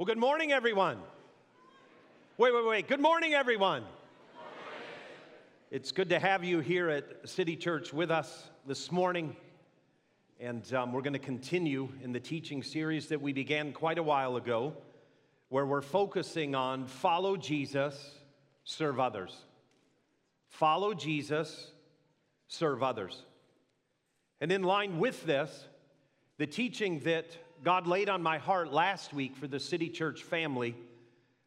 Well, good morning, everyone. Wait, wait, wait. Good morning, everyone. It's good to have you here at City Church with us this morning. And um, we're going to continue in the teaching series that we began quite a while ago, where we're focusing on follow Jesus, serve others. Follow Jesus, serve others. And in line with this, the teaching that God laid on my heart last week for the City Church family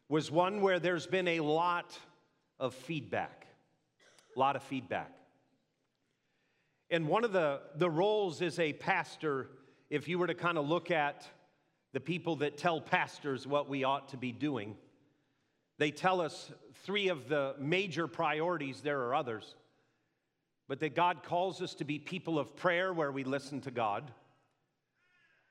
was one where there's been a lot of feedback. A lot of feedback. And one of the, the roles as a pastor, if you were to kind of look at the people that tell pastors what we ought to be doing, they tell us three of the major priorities. There are others, but that God calls us to be people of prayer where we listen to God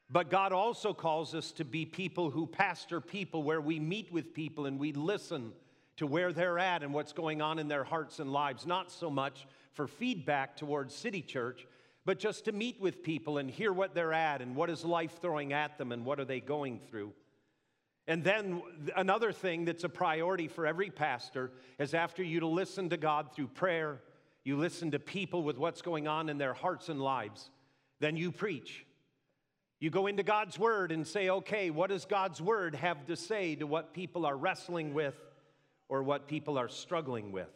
but God also calls us to be people who pastor people, where we meet with people and we listen to where they're at and what's going on in their hearts and lives. Not so much for feedback towards City Church, but just to meet with people and hear what they're at and what is life throwing at them and what are they going through. And then another thing that's a priority for every pastor is after you to listen to God through prayer, you listen to people with what's going on in their hearts and lives, then you preach. You go into God's Word and say, okay, what does God's Word have to say to what people are wrestling with or what people are struggling with?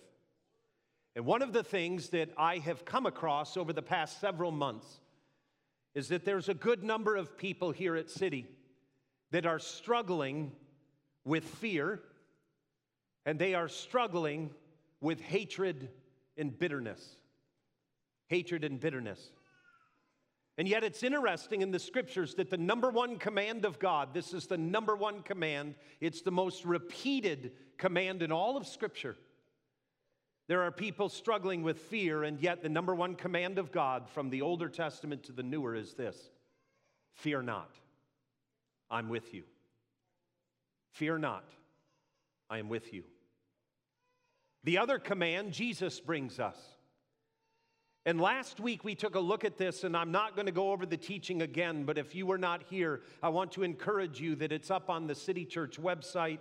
And one of the things that I have come across over the past several months is that there's a good number of people here at City that are struggling with fear and they are struggling with hatred and bitterness. Hatred and bitterness. And yet, it's interesting in the scriptures that the number one command of God, this is the number one command, it's the most repeated command in all of scripture. There are people struggling with fear, and yet the number one command of God from the Older Testament to the Newer is this Fear not, I'm with you. Fear not, I am with you. The other command Jesus brings us and last week we took a look at this, and I'm not going to go over the teaching again, but if you were not here, I want to encourage you that it's up on the City Church website.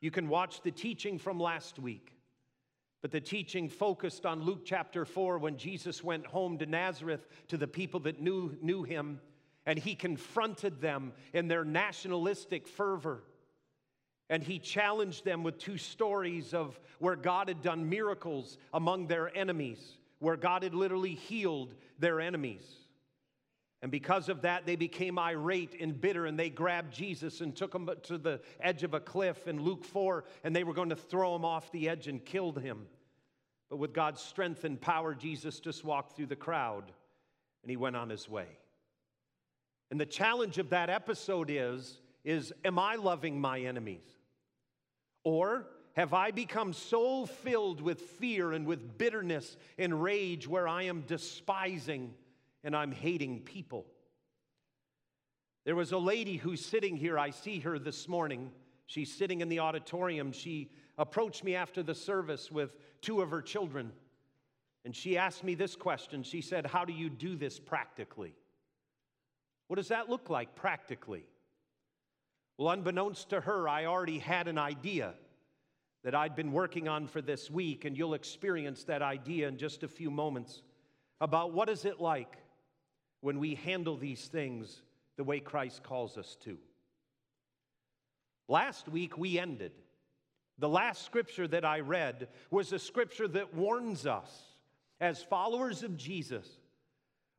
You can watch the teaching from last week. But the teaching focused on Luke chapter 4 when Jesus went home to Nazareth to the people that knew, knew him, and he confronted them in their nationalistic fervor. And he challenged them with two stories of where God had done miracles among their enemies where God had literally healed their enemies. And because of that, they became irate and bitter, and they grabbed Jesus and took him to the edge of a cliff in Luke 4, and they were going to throw him off the edge and killed him. But with God's strength and power, Jesus just walked through the crowd and he went on his way. And the challenge of that episode is, is am I loving my enemies? Or have I become so filled with fear and with bitterness and rage where I am despising and I'm hating people? There was a lady who's sitting here. I see her this morning. She's sitting in the auditorium. She approached me after the service with two of her children. And she asked me this question. She said, How do you do this practically? What does that look like practically? Well, unbeknownst to her, I already had an idea that I'd been working on for this week, and you'll experience that idea in just a few moments about what is it like when we handle these things the way Christ calls us to. Last week we ended. The last scripture that I read was a scripture that warns us as followers of Jesus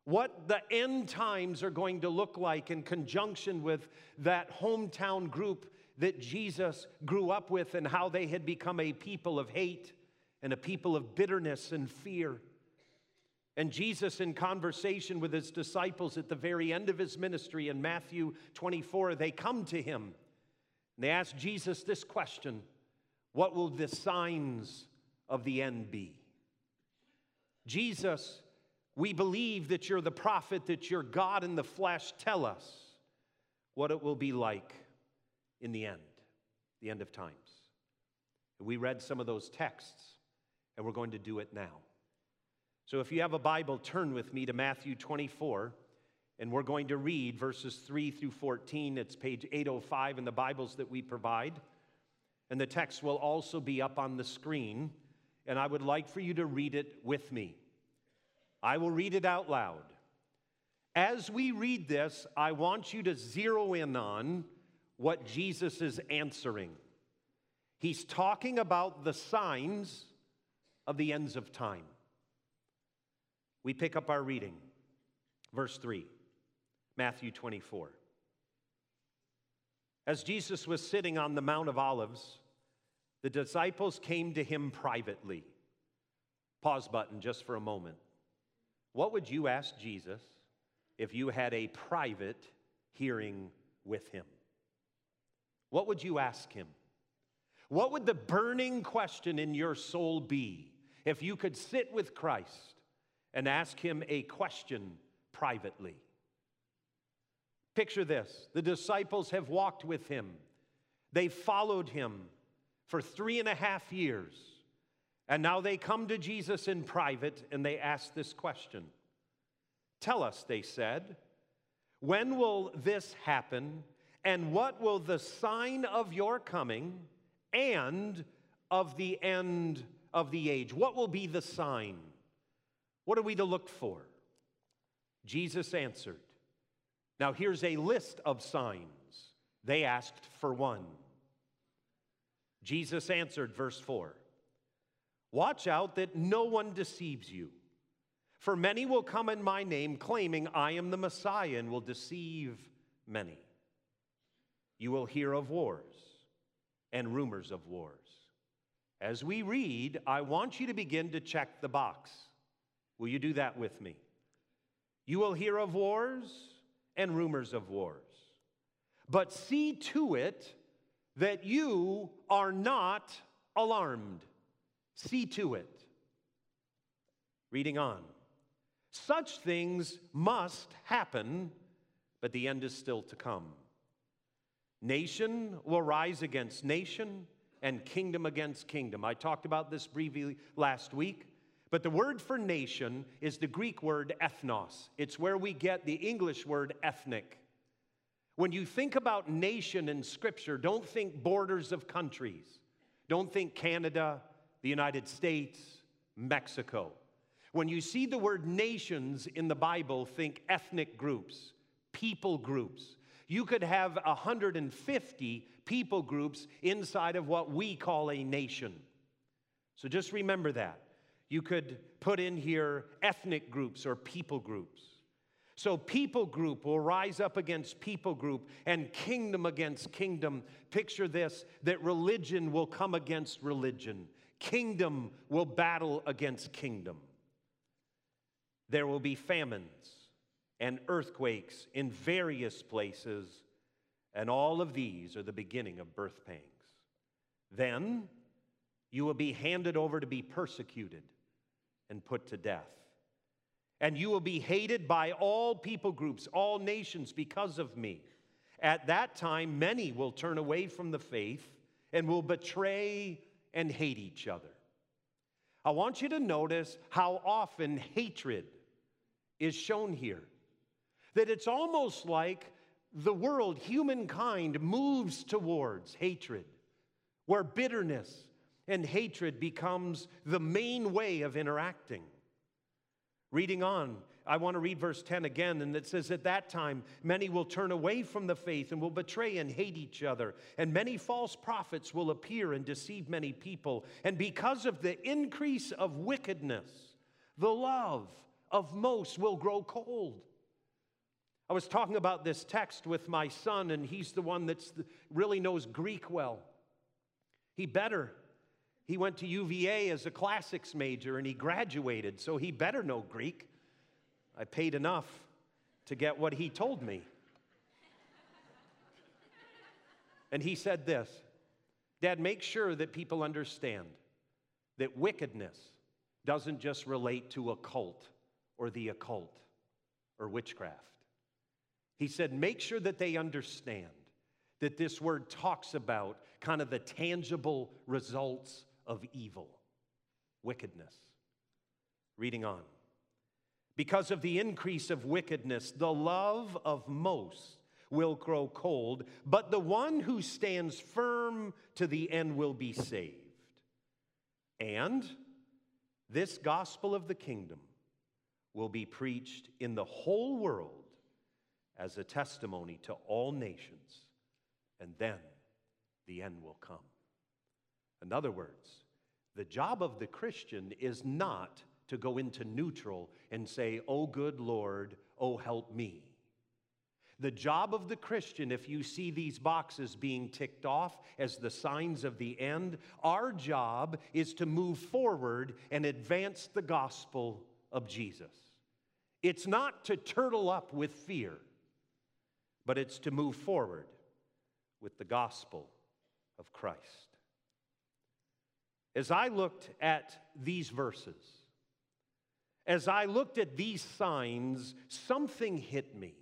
what the end times are going to look like in conjunction with that hometown group that Jesus grew up with and how they had become a people of hate and a people of bitterness and fear. And Jesus, in conversation with his disciples at the very end of his ministry in Matthew 24, they come to him and they ask Jesus this question What will the signs of the end be? Jesus, we believe that you're the prophet, that you're God in the flesh. Tell us what it will be like in the end, the end of times. And we read some of those texts, and we're going to do it now. So if you have a Bible, turn with me to Matthew 24, And we're going to read verses 3 through 14. It's page 805 in the Bibles that we provide. And the text will also be up on the screen. And I would like for you to read it with me. I will read it out loud. As we read this, I want you to zero in on what Jesus is answering. He's talking about the signs of the ends of time. We pick up our reading, verse 3, Matthew 24. As Jesus was sitting on the Mount of Olives, the disciples came to him privately. Pause button just for a moment. What would you ask Jesus if you had a private hearing with him? What would you ask him? What would the burning question in your soul be if you could sit with Christ and ask him a question privately? Picture this the disciples have walked with him, they followed him for three and a half years. And now they come to Jesus in private and they ask this question Tell us, they said, when will this happen? And what will the sign of your coming and of the end of the age? What will be the sign? What are we to look for? Jesus answered. Now, here's a list of signs. They asked for one. Jesus answered, verse 4 Watch out that no one deceives you. For many will come in my name, claiming I am the Messiah, and will deceive many. You will hear of wars and rumors of wars. As we read, I want you to begin to check the box. Will you do that with me? You will hear of wars and rumors of wars. But see to it that you are not alarmed. See to it. Reading on. Such things must happen, but the end is still to come. Nation will rise against nation and kingdom against kingdom. I talked about this briefly last week, but the word for nation is the Greek word ethnos. It's where we get the English word ethnic. When you think about nation in Scripture, don't think borders of countries. Don't think Canada, the United States, Mexico. When you see the word nations in the Bible, think ethnic groups, people groups. You could have 150 people groups inside of what we call a nation. So just remember that. You could put in here ethnic groups or people groups. So, people group will rise up against people group and kingdom against kingdom. Picture this that religion will come against religion, kingdom will battle against kingdom. There will be famines and earthquakes in various places, and all of these are the beginning of birth pangs. Then you will be handed over to be persecuted and put to death. And you will be hated by all people groups, all nations because of me. At that time, many will turn away from the faith and will betray and hate each other. I want you to notice how often hatred is shown here. That it's almost like the world, humankind, moves towards hatred, where bitterness and hatred becomes the main way of interacting. Reading on, I want to read verse 10 again, and it says, At that time, many will turn away from the faith and will betray and hate each other, and many false prophets will appear and deceive many people. And because of the increase of wickedness, the love of most will grow cold. I was talking about this text with my son, and he's the one that really knows Greek well. He better. He went to UVA as a classics major and he graduated, so he better know Greek. I paid enough to get what he told me. and he said this Dad, make sure that people understand that wickedness doesn't just relate to a cult or the occult or witchcraft. He said, make sure that they understand that this word talks about kind of the tangible results of evil, wickedness. Reading on. Because of the increase of wickedness, the love of most will grow cold, but the one who stands firm to the end will be saved. And this gospel of the kingdom will be preached in the whole world as a testimony to all nations, and then the end will come. In other words, the job of the Christian is not to go into neutral and say, Oh, good Lord, oh, help me. The job of the Christian, if you see these boxes being ticked off as the signs of the end, our job is to move forward and advance the gospel of Jesus. It's not to turtle up with fear, but it's to move forward with the gospel of Christ. As I looked at these verses, as I looked at these signs, something hit me.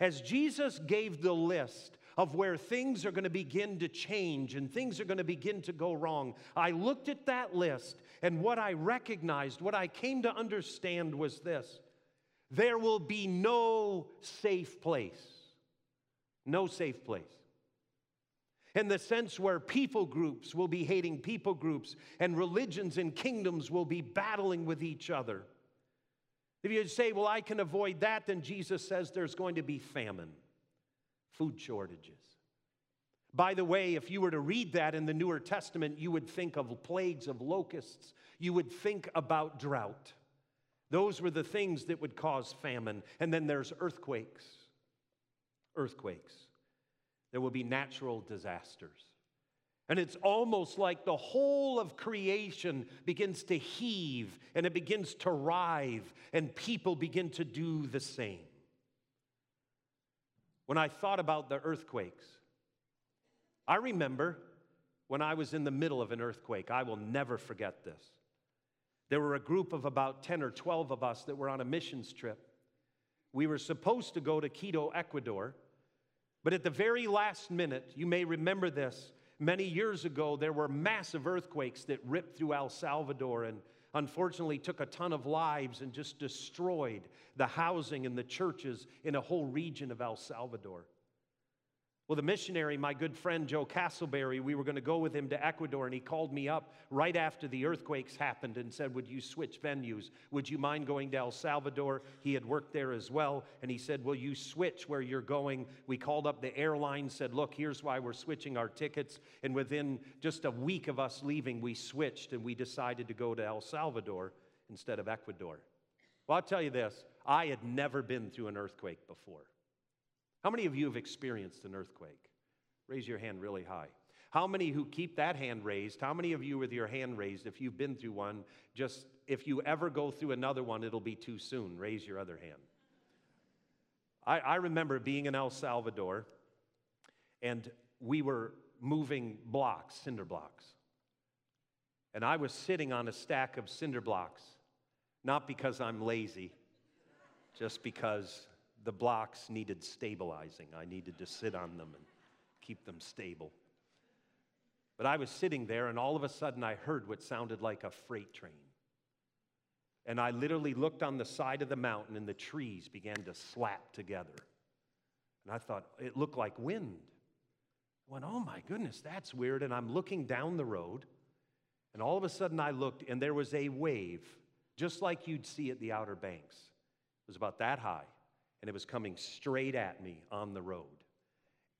As Jesus gave the list of where things are going to begin to change and things are going to begin to go wrong, I looked at that list and what I recognized, what I came to understand was this there will be no safe place. No safe place. In the sense where people groups will be hating people groups and religions and kingdoms will be battling with each other. If you say, well, I can avoid that, then Jesus says there's going to be famine, food shortages. By the way, if you were to read that in the Newer Testament, you would think of plagues of locusts, you would think about drought. Those were the things that would cause famine. And then there's earthquakes. Earthquakes. There will be natural disasters. And it's almost like the whole of creation begins to heave and it begins to writhe, and people begin to do the same. When I thought about the earthquakes, I remember when I was in the middle of an earthquake. I will never forget this. There were a group of about 10 or 12 of us that were on a missions trip. We were supposed to go to Quito, Ecuador, but at the very last minute, you may remember this, Many years ago, there were massive earthquakes that ripped through El Salvador and unfortunately took a ton of lives and just destroyed the housing and the churches in a whole region of El Salvador. Well, the missionary, my good friend Joe Castleberry, we were going to go with him to Ecuador, and he called me up right after the earthquakes happened and said, Would you switch venues? Would you mind going to El Salvador? He had worked there as well, and he said, Will you switch where you're going? We called up the airline, said, Look, here's why we're switching our tickets. And within just a week of us leaving, we switched and we decided to go to El Salvador instead of Ecuador. Well, I'll tell you this I had never been through an earthquake before. How many of you have experienced an earthquake? Raise your hand really high. How many who keep that hand raised? How many of you with your hand raised, if you've been through one, just if you ever go through another one, it'll be too soon? Raise your other hand. I, I remember being in El Salvador and we were moving blocks, cinder blocks. And I was sitting on a stack of cinder blocks, not because I'm lazy, just because the blocks needed stabilizing. I needed to sit on them and keep them stable. But I was sitting there, and all of a sudden, I heard what sounded like a freight train. And I literally looked on the side of the mountain, and the trees began to slap together. And I thought, it looked like wind. I went, oh my goodness, that's weird. And I'm looking down the road, and all of a sudden, I looked, and there was a wave, just like you'd see at the Outer Banks. It was about that high and it was coming straight at me on the road.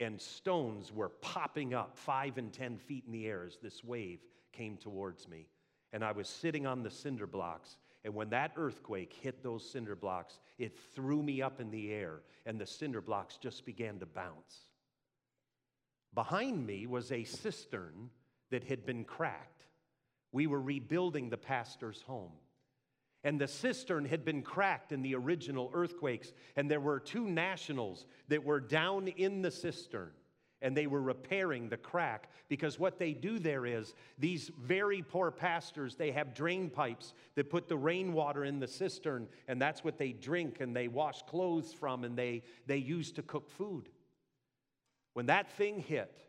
And stones were popping up five and 10 feet in the air as this wave came towards me. And I was sitting on the cinder blocks. And when that earthquake hit those cinder blocks, it threw me up in the air, and the cinder blocks just began to bounce. Behind me was a cistern that had been cracked. We were rebuilding the pastor's home. And the cistern had been cracked in the original earthquakes. And there were two nationals that were down in the cistern and they were repairing the crack because what they do there is these very poor pastors they have drain pipes that put the rainwater in the cistern and that's what they drink and they wash clothes from and they, they use to cook food when that thing hit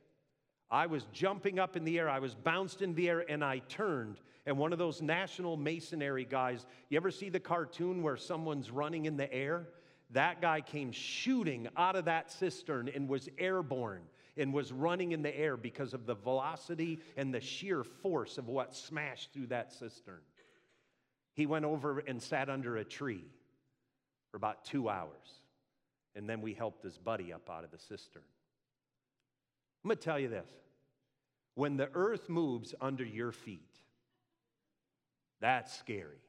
I was jumping up in the air, I was bounced in the air, and I turned. And one of those national masonry guys, you ever see the cartoon where someone's running in the air? That guy came shooting out of that cistern and was airborne and was running in the air because of the velocity and the sheer force of what smashed through that cistern. He went over and sat under a tree for about two hours, and then we helped his buddy up out of the cistern. I'm gonna tell you this when the earth moves under your feet, that's scary.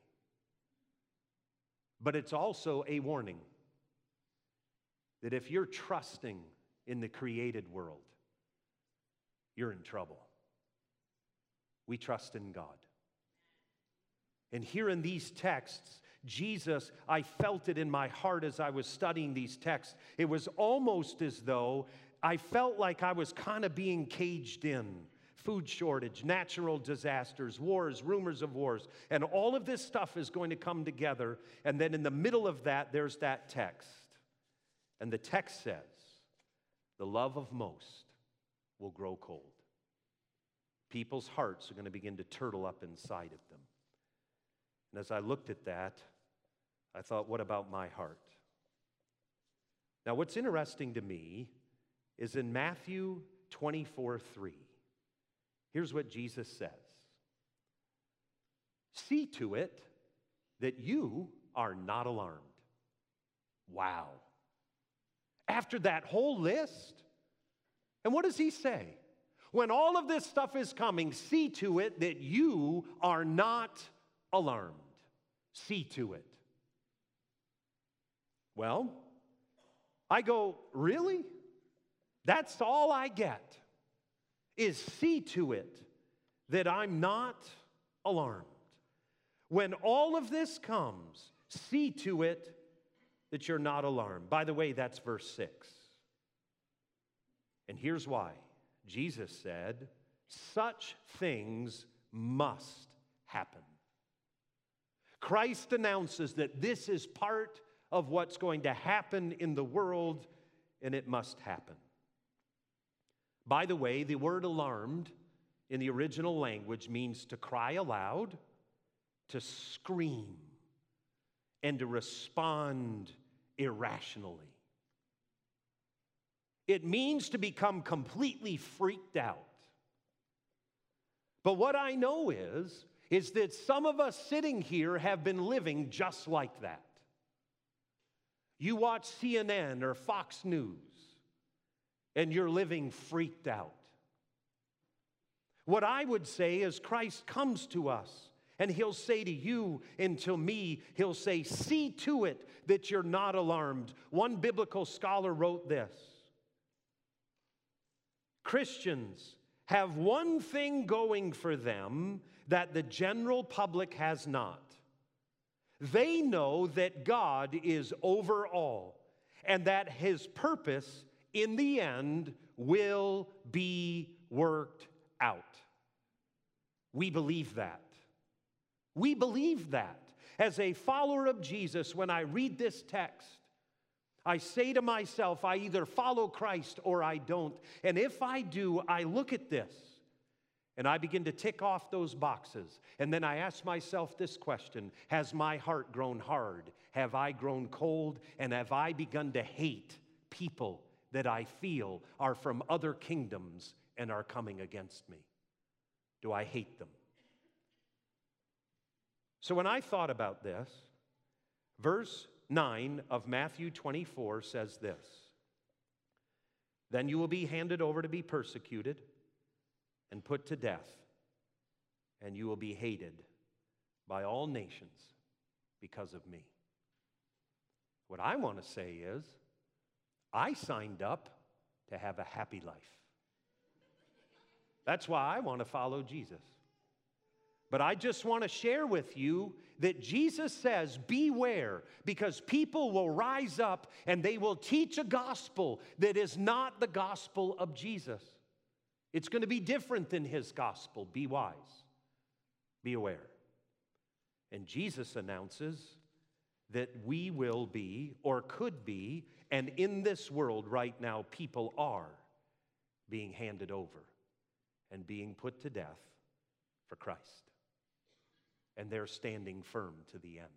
But it's also a warning that if you're trusting in the created world, you're in trouble. We trust in God. And here in these texts, Jesus, I felt it in my heart as I was studying these texts. It was almost as though I felt like I was kind of being caged in. Food shortage, natural disasters, wars, rumors of wars, and all of this stuff is going to come together. And then in the middle of that, there's that text. And the text says, the love of most will grow cold. People's hearts are going to begin to turtle up inside of them. And as I looked at that, I thought, what about my heart? Now, what's interesting to me is in Matthew 24 3. Here's what Jesus says See to it that you are not alarmed. Wow after that whole list? And what does he say? When all of this stuff is coming, see to it that you are not alarmed. See to it. Well, I go, really? That's all I get is see to it that I'm not alarmed. When all of this comes, see to it that you're not alarmed. By the way, that's verse 6. And here's why Jesus said, Such things must happen. Christ announces that this is part of what's going to happen in the world, and it must happen. By the way, the word alarmed in the original language means to cry aloud, to scream, and to respond irrationally. It means to become completely freaked out. But what I know is, is that some of us sitting here have been living just like that. You watch CNN or Fox News, and you're living freaked out. What I would say is, Christ comes to us and he'll say to you and to me, he'll say, See to it that you're not alarmed. One biblical scholar wrote this Christians have one thing going for them that the general public has not. They know that God is over all and that his purpose in the end will be worked out. We believe that. We believe that. As a follower of Jesus, when I read this text, I say to myself, I either follow Christ or I don't. And if I do, I look at this and I begin to tick off those boxes. And then I ask myself this question Has my heart grown hard? Have I grown cold? And have I begun to hate people that I feel are from other kingdoms and are coming against me? Do I hate them? So when I thought about this, verse 9 of Matthew 24 says this Then you will be handed over to be persecuted and put to death, and you will be hated by all nations because of me. What I want to say is, I signed up to have a happy life. That's why I want to follow Jesus. But I just want to share with you that Jesus says, Beware, because people will rise up and they will teach a gospel that is not the gospel of Jesus. It's going to be different than his gospel. Be wise, be aware. And Jesus announces that we will be, or could be, and in this world right now, people are being handed over and being put to death for Christ. And they're standing firm to the end.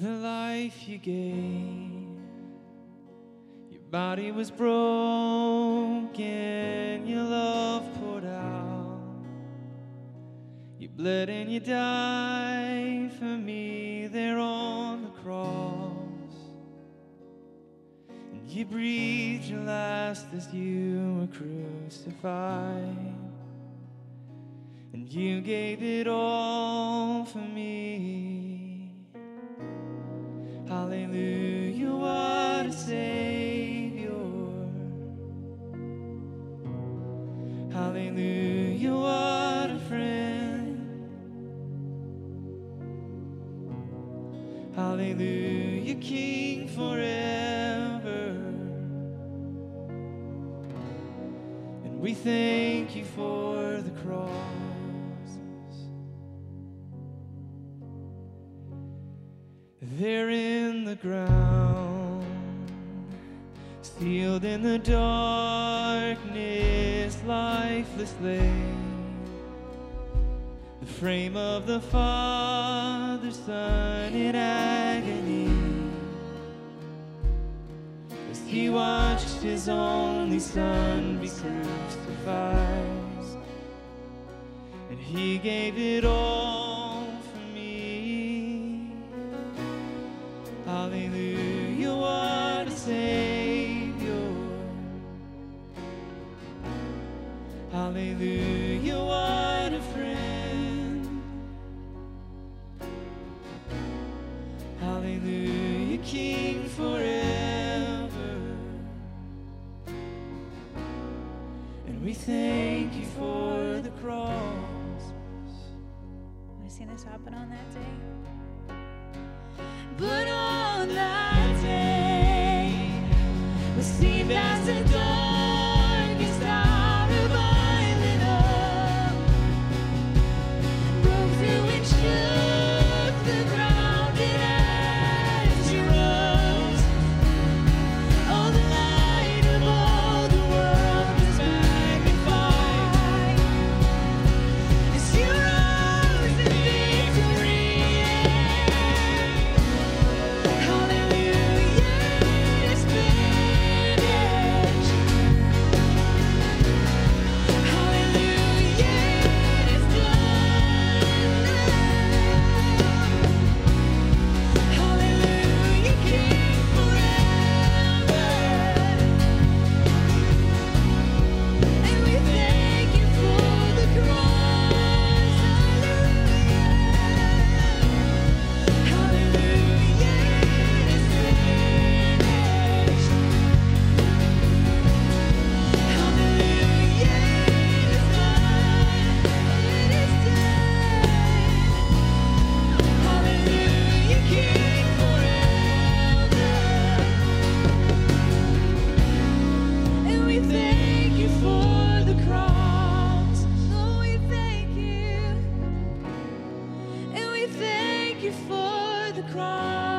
The life you gave, your body was broken, And you died for me there on the cross. And you breathed your last as you were crucified. And you gave it all for me. Hallelujah, King forever. And we thank you for the cross. There in the ground, sealed in the darkness, lifeless lay. The frame of the Father, Son and agony. His only Son be crucified, and he gave it all for me. Hallelujah, what a Savior. Hallelujah, for the cross.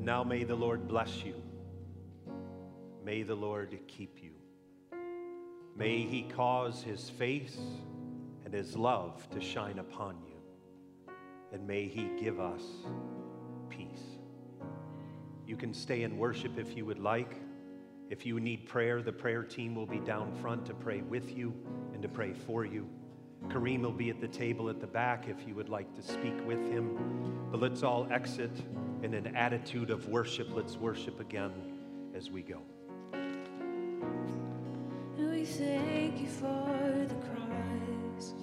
And now may the Lord bless you. May the Lord keep you. May he cause his face and his love to shine upon you. And may he give us peace. You can stay in worship if you would like. If you need prayer, the prayer team will be down front to pray with you and to pray for you. Kareem will be at the table at the back if you would like to speak with him. But let's all exit in an attitude of worship. Let's worship again as we go. We thank you for the cross.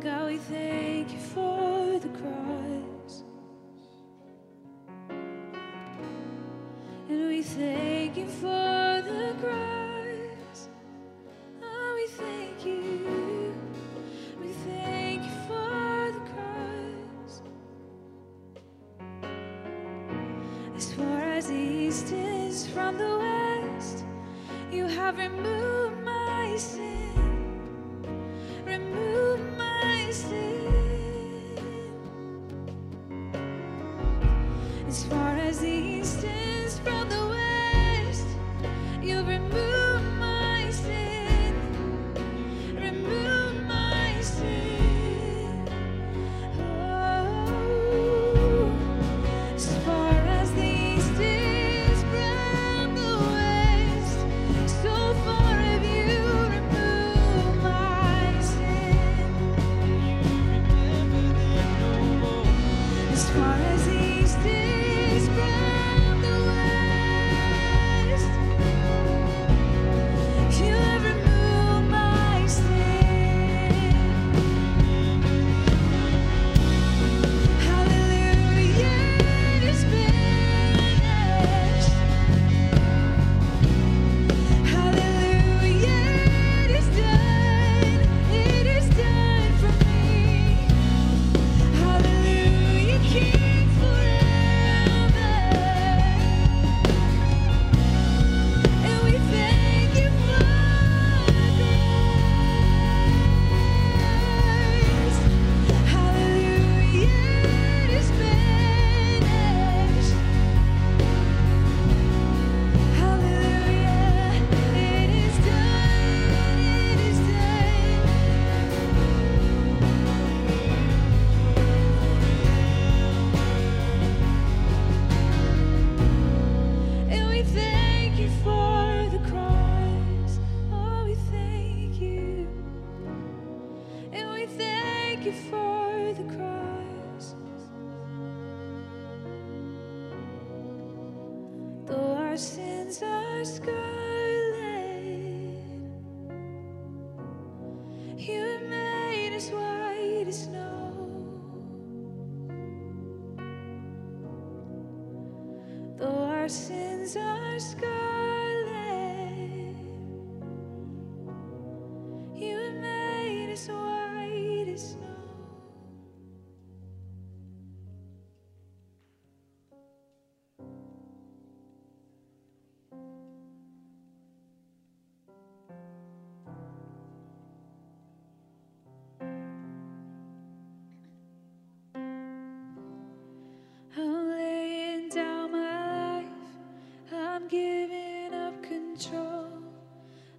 God, we thank you for the cross.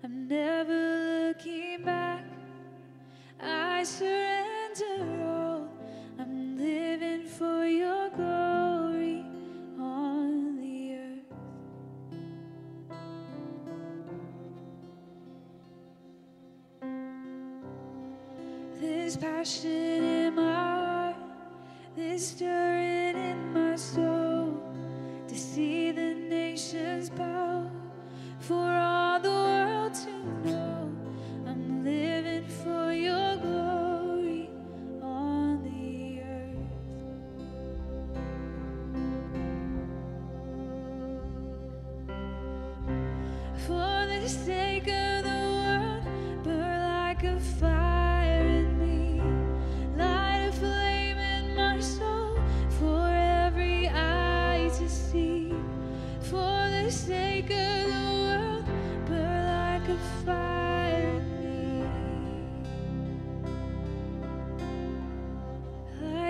I'm never looking back. I surrender all. I'm living for your glory on the earth. This passion.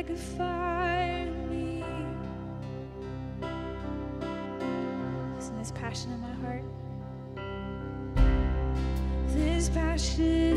Isn't this passion in my heart. This passion.